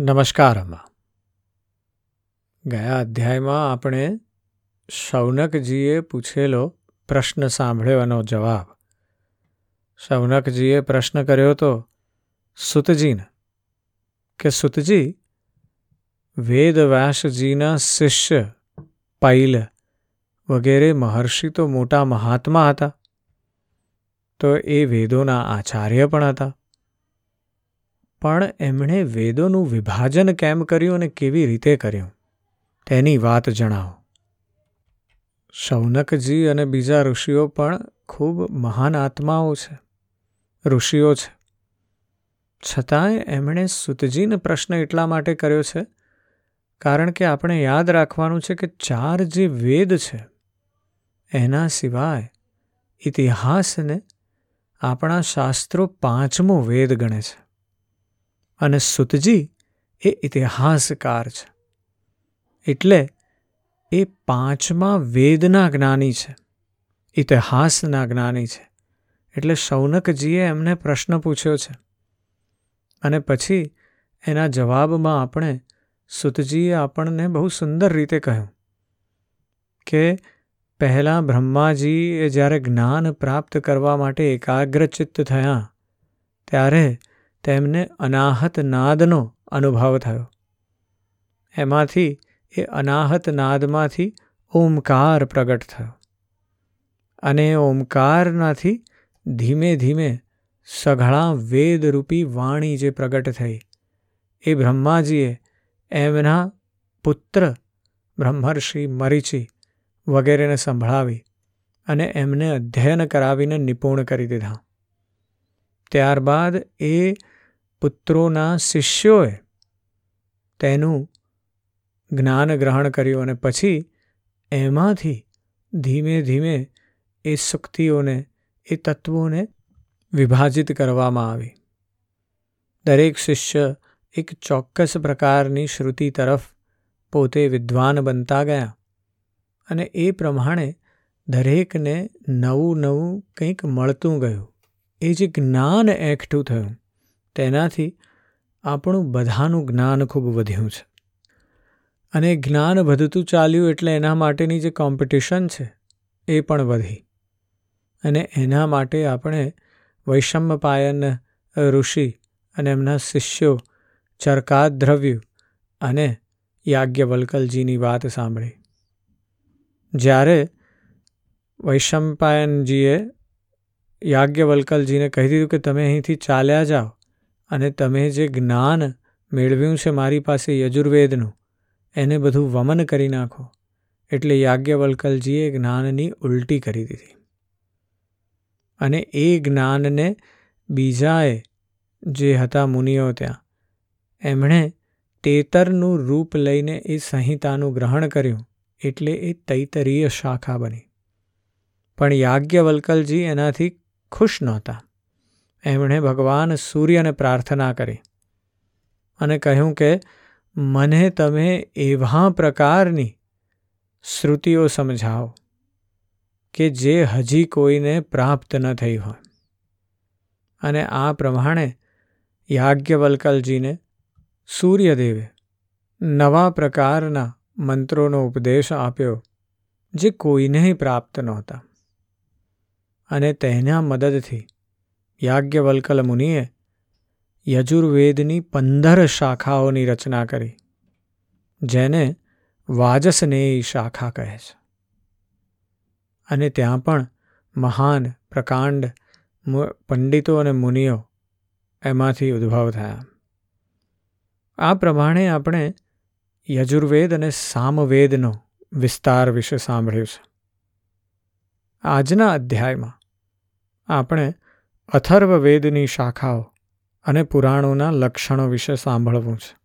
નમસ્કાર અમ્મા ગયા અધ્યાયમાં આપણે શૌનકજીએ પૂછેલો પ્રશ્ન સાંભળ્યોનો જવાબ. શૌનકજીએ પ્રશ્ન કર્યો હતો સુતજીને, કે સુતજી, વેદવ્યાસજીના શિષ્ય, પૈલ વગેરે મહર્ષિ તો મોટા મહાત્મા હતા. તો એ વેદોના આચાર્ય પણ હતા. પણ એમણે વેદોનું વિભાજન કેમ કર્યું અને કેવી રીતે કર્યું? તેની વાત જણાવો. શૌનકજી અને બીજા ઋષિઓ પણ ખૂબ મહાન આત્માઓ છે. ઋષિઓ છે. છતાંય એમણે સુતજીને પ્રશ્ન એટલા માટે કર્યો છે, કારણ કે આપણે યાદ રાખવાનું છે કે ચાર જે વેદ છે, એના સિવાય ઇતિહાસને આપણા શાસ્ત્રો પાંચમો વેદ ગણે છે. અને સુતજી એ ઇતિહાસકાર છે. એટલે એ પાંચમા વેદના જ્ઞાની છે. ઇતિહાસના જ્ઞાની છે. એટલે શૌનકજીએ એમને પ્રશ્ન પૂછ્યો છે. અને પછી એના જવાબમાં આપણે સુતજીએ આપણને બહુ સુંદર રીતે કહ્યું કે પહેલાં બ્રહ્માજીએ જ્યારે જ્ઞાન પ્રાપ્ત કરવા માટે એકાગ્રચિત્ત થયા, ત્યારે તેમને અનાહત નાદનો અનુભવ થયો. એમાંથી એ અનાહત નાદમાંથી ઓમકાર પ્રગટ થયો. અને ઓમકારનાથી ધીમે ધીમે સઘળા વેદરૂપી વાણી જે પ્રગટ થઈ, એ બ્રહ્માજીએ એમના પુત્ર બ્રહ્મર્ષિ મરીચી વગેરેને સંભળાવી અને એમને અધ્યયન કરાવીને નિપુણ કરી દીધા. ત્યારબાદ એ પુત્રોના શિષ્યોએ તેનું જ્ઞાન ગ્રહણ કર્યું અને પછી એમાંથી ધીમે ધીમે એ શક્તિઓને, એ તત્વોને વિભાજિત કરવામાં આવી. દરેક શિષ્ય એક ચોક્કસ પ્રકારની શ્રુતિ તરફ પોતે વિદ્વાન બનતા ગયા અને એ પ્રમાણે દરેકને નવું નવું કંઈક મળતું ગયું. એ જે જ્ઞાન એકઠું થયું. તેનાથી આપણું બધાનું જ્ઞાન ખૂબ વધ્યું છે. અને જ્ઞાન વધતું ચાલ્યું એટલે એના માટેની જે કોમ્પિટિશન છે, એ પણ વધી. અને એના માટે આપણે વૈષમ્યપાયન ઋષિ અને એમના શિષ્યો ચરકાદ્રવ્ય અને યાજ્ઞવલ્કલજીની વાત સાંભળી. જ્યારે વૈષમ્પાયનજીએ યાજ્ઞવલ્કલજીને કહી દીધું કે તમે અહીંથી ચાલ્યા જાઓ અને તમે જે જ્ઞાન મેળવ્યું છે મારી પાસે યજુર્વેદનું, એને બધું વમન કરી નાખો. એટલે યાજ્ઞવલ્કલજીએ જ્ઞાનની ઉલટી કરી દીધી. અને એ જ્ઞાનને બીજાએ જે હતા મુનિઓ ત્યાં, એમણે તેતરનું રૂપ લઈને એ સંહિતાનું ગ્રહણ કર્યું, એટલે એ તૈતરીય શાખા બની. પણ યાજ્ઞવલ્કલજી એનાથી ખુશ નહોતા. એમણે ભગવાન સૂર્યને પ્રાર્થના કરી અને કહ્યું કે, મને તમે એવા પ્રકારની શ્રુતિઓ સમજાવો કે જે હજી કોઈને પ્રાપ્ત ન થઈ હોય. અને આ પ્રમાણે યાજ્ઞવલ્કલજીને સૂર્યદેવે નવા પ્રકારના મંત્રોનો ઉપદેશ આપ્યો જે કોઈને પ્રાપ્ત નહોતા અને તેના મદદથી યાજ્ઞવલ્કલ મુનિએ યજુર્વેદની પંદર શાખાઓની રચના કરી, જેને વાજસનેય શાખા કહે છે. અને ત્યાં પણ મહાન, પ્રકાંડ પંડિતો અને મુનિઓ એમાંથી ઉદ્ભવ થયા. આ પ્રમાણે આપણે યજુર્વેદ અને સામવેદનો વિસ્તાર વિશે સાંભળ્યું છે. આજના અધ્યાયમાં આપણે અથર્વવેદની શાખાઓ અને પુરાણોના લક્ષણો વિશે સાંભળવું છે.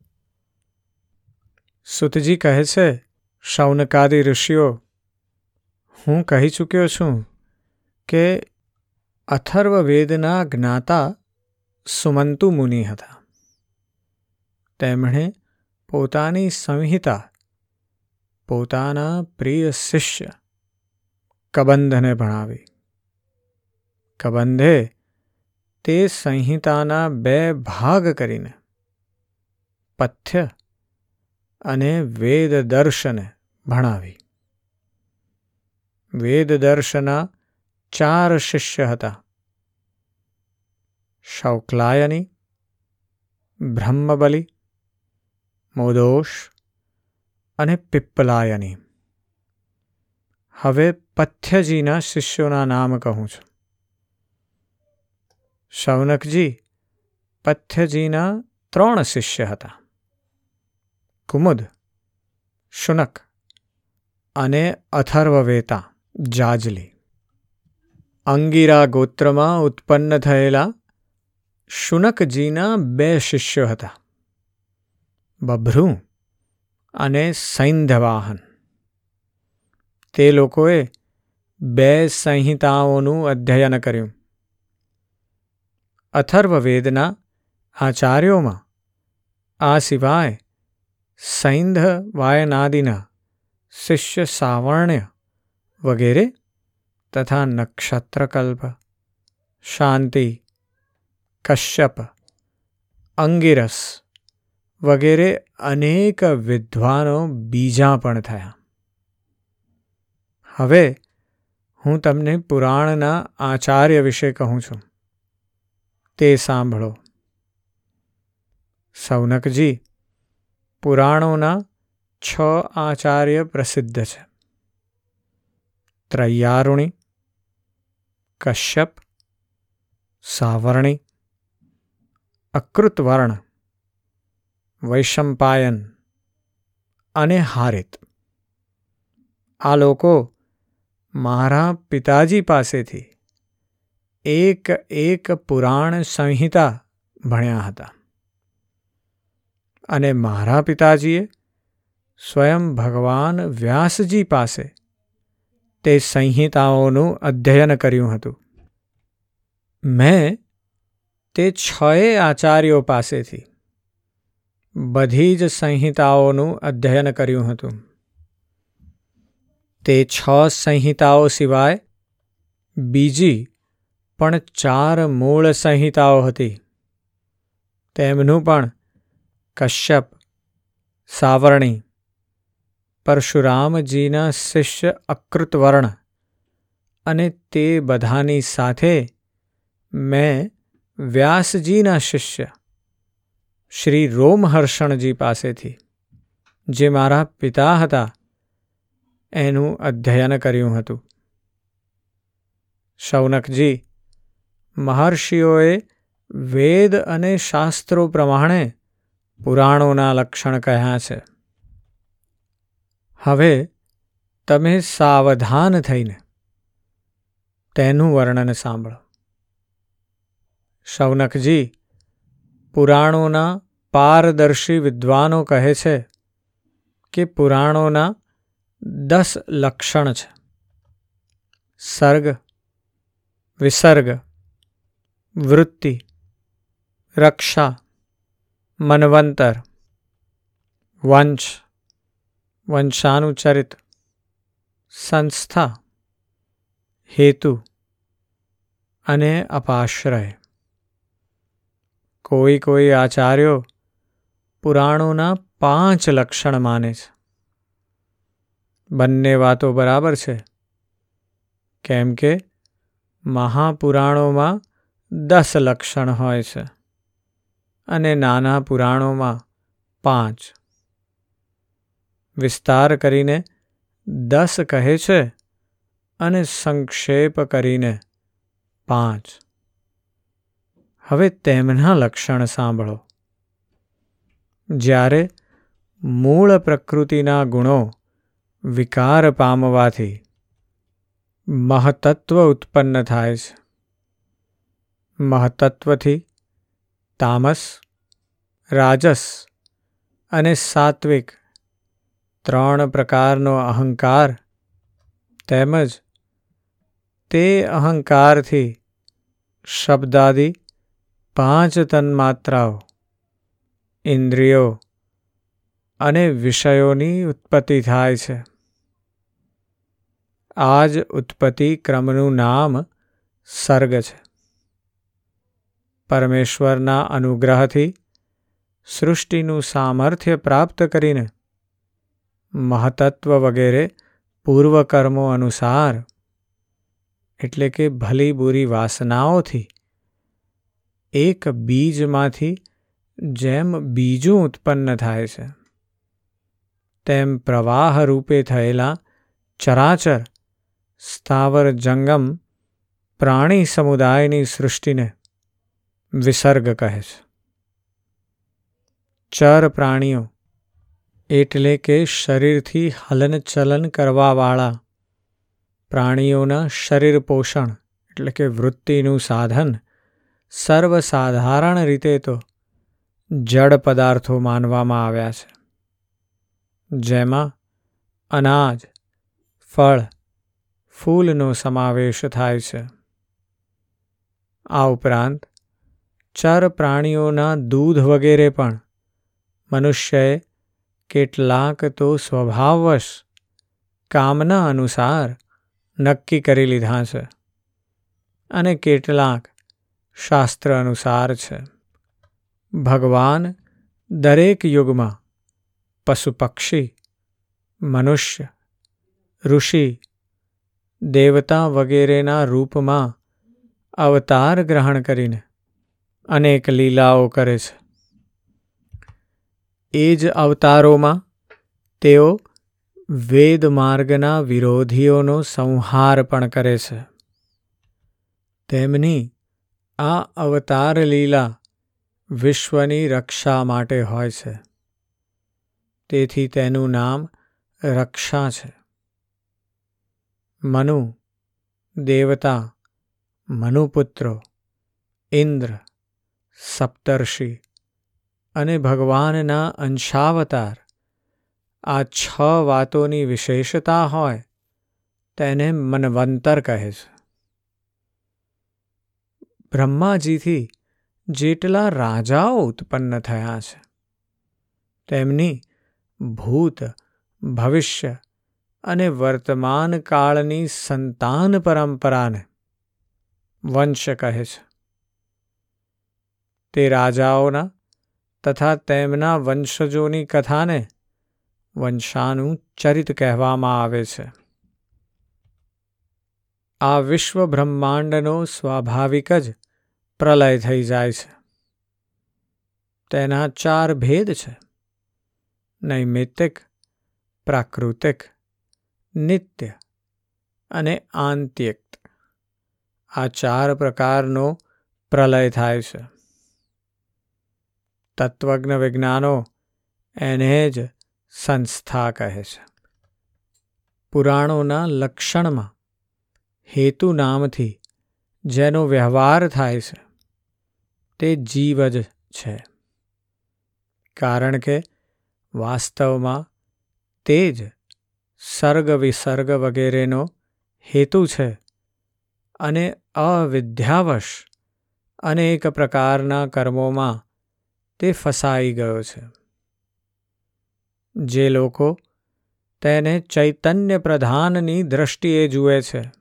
સુતજી કહે છે, શૌનકાદી ઋષિઓ, હું કહી ચૂક્યો છું કે અથર્વવેદના જ્ઞાતા સુમંતુ મુનિ હતા. તેમણે પોતાની સંહિતા, પોતાના પ્રિય શિષ્ય કબંધને ભણાવી. કબંધે તે સંહિતાના બે ભાગ કરીને, પથ્ય અને વેદ દર્શને ભણાવી. વેદ દર્શના ચાર શિષ્ય હતા. શૌકલાયની, બ્રહ્મબલી મોદોષ અને પિપ્પલાયની. હવે પથ્યજીના શિષ્યોના નામ કહું છું. શૌનકજી પથ્યજીના ત્રણ શિષ્ય હતા. કુમુદ, શુનક અને અથર્વવેતા, જાજલી. અંગીરા ગોત્રમાં ઉત્પન્ન થયેલા શુનકજીના બે શિષ્યો હતા. બભ્રુ અને સૈંધવાહન. તે લોકોએ બે સંહિતાઓનું અધ્યયન કર્યું. અથર્વવેદના આચાર્યોમાં આ સિવાય સૈંધ વાયનાદિના શિષ્ય સાવર્ણ્ય વગેરે તથા નક્ષત્રકલ્પ શાંતિ કશ્યપ અંગિરસ વગેરે અનેક વિદ્વાનો બીજા પણ થયા હવે હું તમને પુરાણના આચાર્ય વિશે કહું છું તે સાંભળો. સૌનકજી, પુરાણોના છ આચાર્ય પ્રસિદ્ધ છે. ત્રૈયારુણી, કશ્યપ, સાવરણી, અકૃતવર્ણ, વૈશંપાયન અને હારિત. આ લોકો મારા પિતાજી પાસેથી એક એક પુરાણ સંહિતા ભણ્યા હતા. અને મારા પિતાજીએ સ્વયં ભગવાન વ્યાસજી પાસે તે સંહિતાઓનું અધ્યયન કર્યું હતું. મેં તે છએ આચાર્યો પાસેથી બધી જ સંહિતાઓનું અધ્યયન કર્યું હતું. તે છ સંહિતાઓ સિવાય બીજી પણ ચાર મૂળ સંહિતાઓ હતી. તેમનું પણ કશ્યપ, સાવરણી, પરશુરામજીના શિષ્ય અકૃતવર્ણ અને તે બધાની સાથે મેં વ્યાસજીના શિષ્ય શ્રી રોમહર્ષણજી પાસેથી, જે મારા પિતા હતા, એનું અધ્યયન કર્યું હતું. શૌનકજી મહર્ષિઓએ વેદ અને શાસ્ત્રો પ્રમાણે પુરાણોના લક્ષણ કહ્યા છે. હવે તમે સાવધાન થઈને તેનું વર્ણન સાંભળો. શૌનકજી પુરાણોના પારદર્શી વિદ્વાનો કહે છે કે પુરાણોના દસ લક્ષણ છે. સર્ગ, વિસર્ગ વૃત્તિ રક્ષા મનવંતર વંશ વંશાનુચરિત સંસ્થા હેતુ અને અપાશ્રય કોઈ કોઈ આચાર્યો પુરાણોના પાંચ લક્ષણ માને છે બંને વાતો બરાબર છે કેમ કે મહાપુરાણોમાં દસ લક્ષણ હોય છે અને નાના પુરાણોમાં પાંચ. વિસ્તાર કરીને દસ કહે છે અને સંક્ષેપ કરીને પાંચ. હવે તેમના લક્ષણ સાંભળો. જ્યારે મૂળ પ્રકૃતિના ગુણો વિકાર પામવાથી મહતત્વ ઉત્પન્ન થાય છે. મહતત્વથી, તામસ, રાજસ અને સાત્વિક ત્રણ પ્રકારનો અહંકાર તેમજ તે અહંકારથી શબ્દાદિ પાંચ તન્માત્રાઓ, ઇન્દ્રિયો અને વિષયોની ઉત્પત્તિ થાય છે. આ જ ઉત્પત્તિ ક્રમનું નામ સર્ગ છે. પરમેશ્વરના અનુગ્રહથી સૃષ્ટિનું સામર્થ્ય પ્રાપ્ત કરીને મહતત્વ વગેરે પૂર્વકર્મો અનુસાર, એટલે કે ભલી બુરી વાસનાઓથી, એક બીજમાંથી જેમ બીજું ઉત્પન્ન થાય છે, તેમ પ્રવાહ રૂપે થયેલા ચરાચર, સ્થાવર જંગમ, પ્રાણી સમુદાયની સૃષ્ટિને વિસર્ગ કહે છે ચર પ્રાણીઓ, એટલે કે શરીરથી હલનચલન કરવાવાળા પ્રાણીઓના શરીર પોષણ, એટલે કે વૃત્તિનું સાધન, સર્વસાધારણ રીતે તો જડ પદાર્થો માનવામાં આવ્યા છે. જેમાં અનાજ, ફળ, ફૂલનો સમાવેશ થાય છે. આ ઉપરાંત ચર પ્રાણીઓના દૂધ વગેરે પણ. મનુષ્યએ કેટલાક તો સ્વભાવવશ કામના અનુસાર નક્કી કરી લીધા છે અને કેટલાક શાસ્ત્ર અનુસાર છે. ભગવાન દરેક યુગમાં પશુ પક્ષી, મનુષ્ય, ઋષિ, દેવતા વગેરેના રૂપમાં અવતાર ગ્રહણ કરીને અનેક લીલાઓ કરે છે. એ જ અવતારોમાં તેઓ વેદ માર્ગના વિરોધીઓનો સંહાર પણ કરે છે. તેમની આ અવતાર લીલા વિશ્વની રક્ષા માટે હોય છે. તેથી તેનું નામ રક્ષા છે. મનુ દેવતા, મનુપુત્રો, ઇન્દ્ર સપ્તર્ષિ. અને ભગવાનના અંશાવતાર. આ છ વાતોની વિશેષતા હોય, તેને મનવંતર કહે છે. બ્રહ્માજીથી જેટલા રાજાઓ ઉત્પન્ન થયા છે, તેમની ભૂત, ભવિષ્ય અને વર્તમાન કાળની સંતાન પરંપરાને વંશ કહે છે. તે રાજાઓના તથા તેમના વંશજોની કથાને વંશાનું ચરિત કહેવામાં આવે છે. આ વિશ્વ બ્રહ્માંડનો સ્વાભાવિક જ પ્રલય થઈ જાય છે. તેના ચાર ભેદ છે. નૈમિત્તિક, પ્રાકૃતિક, નિત્ય અને આંત્યિક. આ ચાર પ્રકારનો પ્રલય થાય છે. તત્વજ્ઞ વિજ્ઞાનો એને જ સંસ્થા કહે છે. પુરાણોના લક્ષણમાં હેતુ નામથી જેનો વ્યવહાર થાય છે તે જીવ જ છે. કારણ કે વાસ્તવમાં તે જ સર્ગ વિસર્ગ વગેરેનો હેતુ છે અને અવિદ્યાવશ અનેક પ્રકારના કર્મોમાં તે ફસાઈ ગયો છે. જે લોકો તેને ચૈતન્ય પ્રધાનની દ્રષ્ટિએ જુએ છે,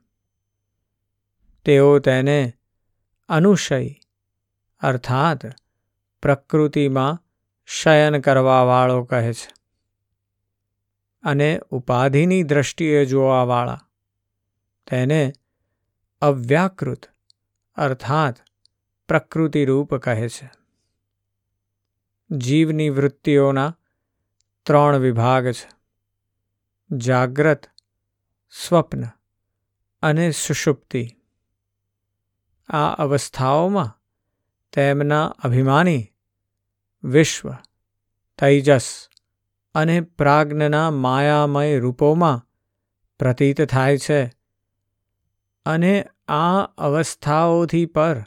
તેઓ તેને અનુશય, અર્થાત પ્રકૃતિમાં શયન કરવાવાળો કહે છે અને ઉપાધિની દ્રષ્ટિએ જોવાવાળા તેને અવ્યાકૃત, અર્થાત પ્રકૃતિરૂપ કહે છે. જીવની વૃત્તિઓના ત્રણ વિભાગ છે. જાગ્રત, સ્વપ્ન અને સુષુપ્તિ. આ અવસ્થાઓમાં તેમના અભિમાની, વિશ્વ, તૈજસ અને પ્રાજ્ઞના માયામય રૂપોમાં પ્રતીત થાય છે અને આ અવસ્થાઓથી પર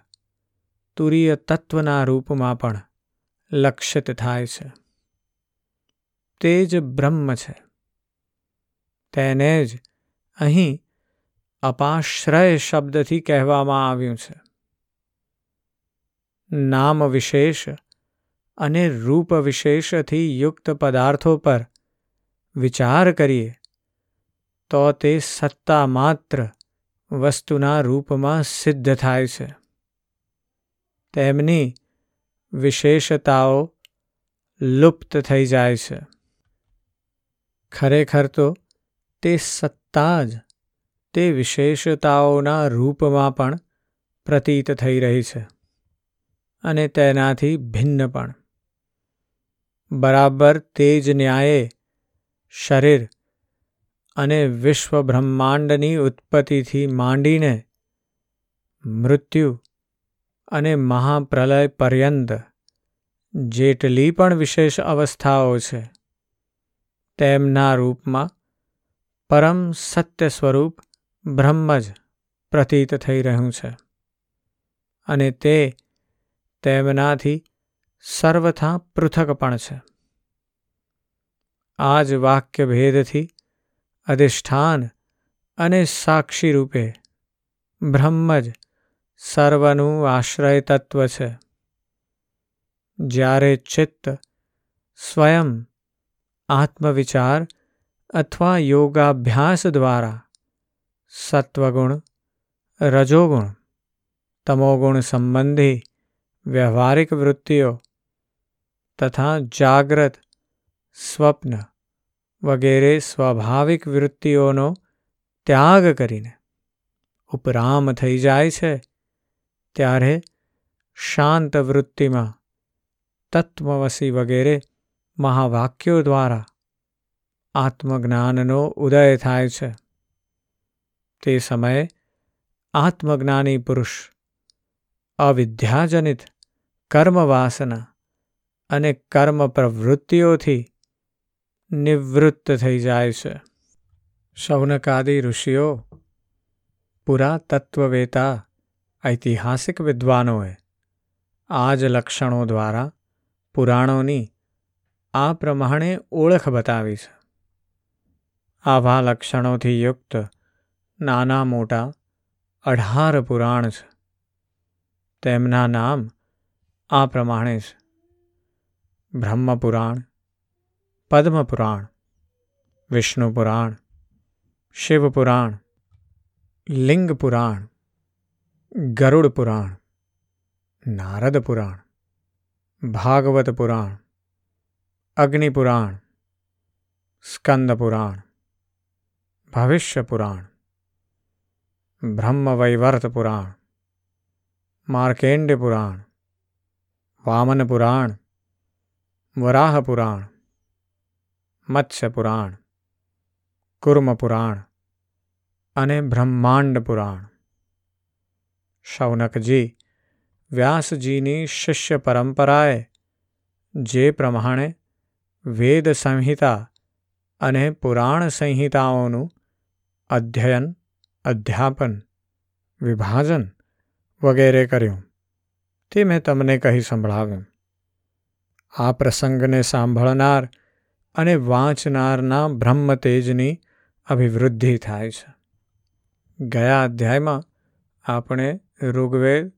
તુરીય તત્વના રૂપમાં પણ. લક્ષિત થાય છે. તે જ બ્રહ્મ છે. તેને જ અહીં અપાશ્રય શબ્દથી કહેવામાં આવ્યું છે. નામ વિશેષ અને રૂપ વિશેષથી યુક્ત પદાર્થો પર વિચાર કરીએ, તો તે સત્તા માત્ર વસ્તુના રૂપમાં સિદ્ધ થાય છે. તેમની વિશેષતાઓ લુપ્ત થઈ જાય છે. ખરેખર તો તે સત્તા જ તે વિશેષતાઓના રૂપમાં પણ પ્રતીત થઈ રહી છે અને તેનાથી ભિન્ન પણ. બરાબર તે જ ન્યાયે શરીર અને વિશ્વ બ્રહ્માંડની ઉત્પત્તિથી માંડીને મૃત્યુ અને મહાપ્રલય પર્યંત, જેટલી પણ વિશેષ અવસ્થાઓ છે, તેમના રૂપમાં પરમ સત્ય સ્વરૂપ બ્રહ્મ જ પ્રતીત થઈ રહ્યું છે અને તે તેમનાથી સર્વથા પૃથક પણ છે. આ જ વાક્ય ભેદથી અધિષ્ઠાન અને સાક્ષી રૂપે બ્રહ્મ જ સર્વનું આશ્રય તત્વ છે. જ્યારે ચિત્ત સ્વયં આત્મવિચાર અથવા યોગાભ્યાસ દ્વારા સત્વગુણ, રજોગુણ, તમોગુણ સંબંધી વ્યવહારિક વૃત્તિઓ તથા જાગ્રત સ્વપ્ન વગેરે સ્વાભાવિક વૃત્તિઓનો ત્યાગ કરીને ઉપરામ થઈ જાય છે. ત્યારે શાંત વૃત્તિમાં તત્વવસી વગેરે મહાવાક્યો દ્વારા આત્મજ્ઞાનનો ઉદય થાય છે તે સમયે આત્મજ્ઞાની પુરુષ અવિદ્યાજનિત કર્મવાસના અને કર્મ પ્રવૃત્તિઓથી નિવૃત્ત થઈ જાય છે શૌનકાદી ઋષિઓ પુરાતત્વવેતા ઐતિહાસિક વિદ્વાનોએ આ જ લક્ષણો દ્વારા પુરાણોની આ પ્રમાણે ઓળખ બતાવી છે. આવા લક્ષણોથી યુક્ત નાના મોટા અઢાર પુરાણ છે. તેમના નામ આ પ્રમાણે છે. બ્રહ્મપુરાણ, પદ્મપુરાણ, વિષ્ણુપુરાણ, શિવપુરાણ લિંગ પુરાણ ગરુડ પુરાણ, નારદ પુરાણ, ભાગવત પુરાણ, અગ્નિ પુરાણ, સ્કંદ પુરાણ, ભવિષ્ય પુરાણ, બ્રહ્મવૈવર્ત પુરાણ માર્કેંડ પુરાણ, વામન પુરાણ, વરાહ પુરાણ, મત્સ્ય પુરાણ, કુર્મ પુરાણ અને બ્રહ્માંડ પુરાણ. શૌનકજી વ્યાસજીની શિષ્ય પરંપરાએ જે પ્રમાણે વેદ સંહિતા અને પુરાણ સંહિતાઓનું અધ્યયન અધ્યાપન વિભાજન વગેરે કર્યું તે મેં તમને કહી સંભળાવ્યું આ પ્રસંગને સાંભળનાર અને વાંચનારના બ્રહ્મ તેજની અભિવૃદ્ધિ થાય છે ગયા અધ્યાયમાં આપણે ઋગ્વેદ,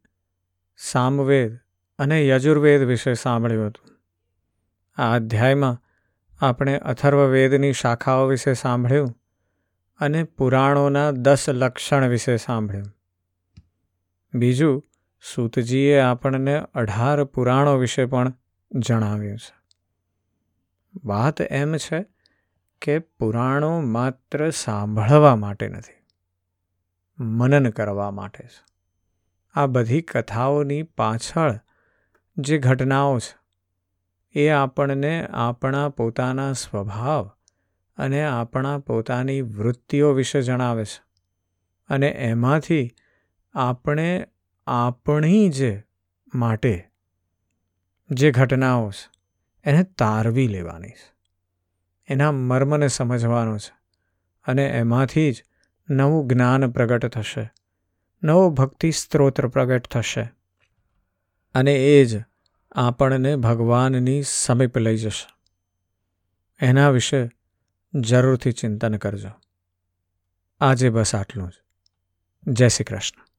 સામવેદ અને યજુર્વેદ વિશે સાંભળ્યું હતું. આ અધ્યાયમાં આપણે અથર્વવેદની શાખાઓ વિશે સાંભળ્યું અને પુરાણોના દસ લક્ષણ વિશે સાંભળ્યું. બીજું, સૂતજીએ આપણને અઢાર પુરાણો વિશે પણ જણાવ્યું છે. વાત એમ છે કે પુરાણો માત્ર સાંભળવા માટે નથી, મનન કરવા માટે છે. આ બધી કથાઓની પાછળ જે ઘટનાઓ છે, એ આપણને આપણા પોતાના સ્વભાવ અને આપણા પોતાની વૃત્તિઓ વિશે જણાવે છે. અને એમાંથી આપણે આપણી જે માટે જે ઘટનાઓ છે, એને તારવી લેવાની છે. એના મર્મને સમજવાનો છે અને એમાંથી જ નવું જ્ઞાન પ્રગટ થશે. નવો ભક્તિ સ્ત્રોત્ર પ્રગટ થશે. અને એ જ આપણને ભગવાનની સમીપ લઈ જશે. એના વિશે જરૂરથી ચિંતન કરજો. આજે બસ આટલું જ. જય શ્રી કૃષ્ણ.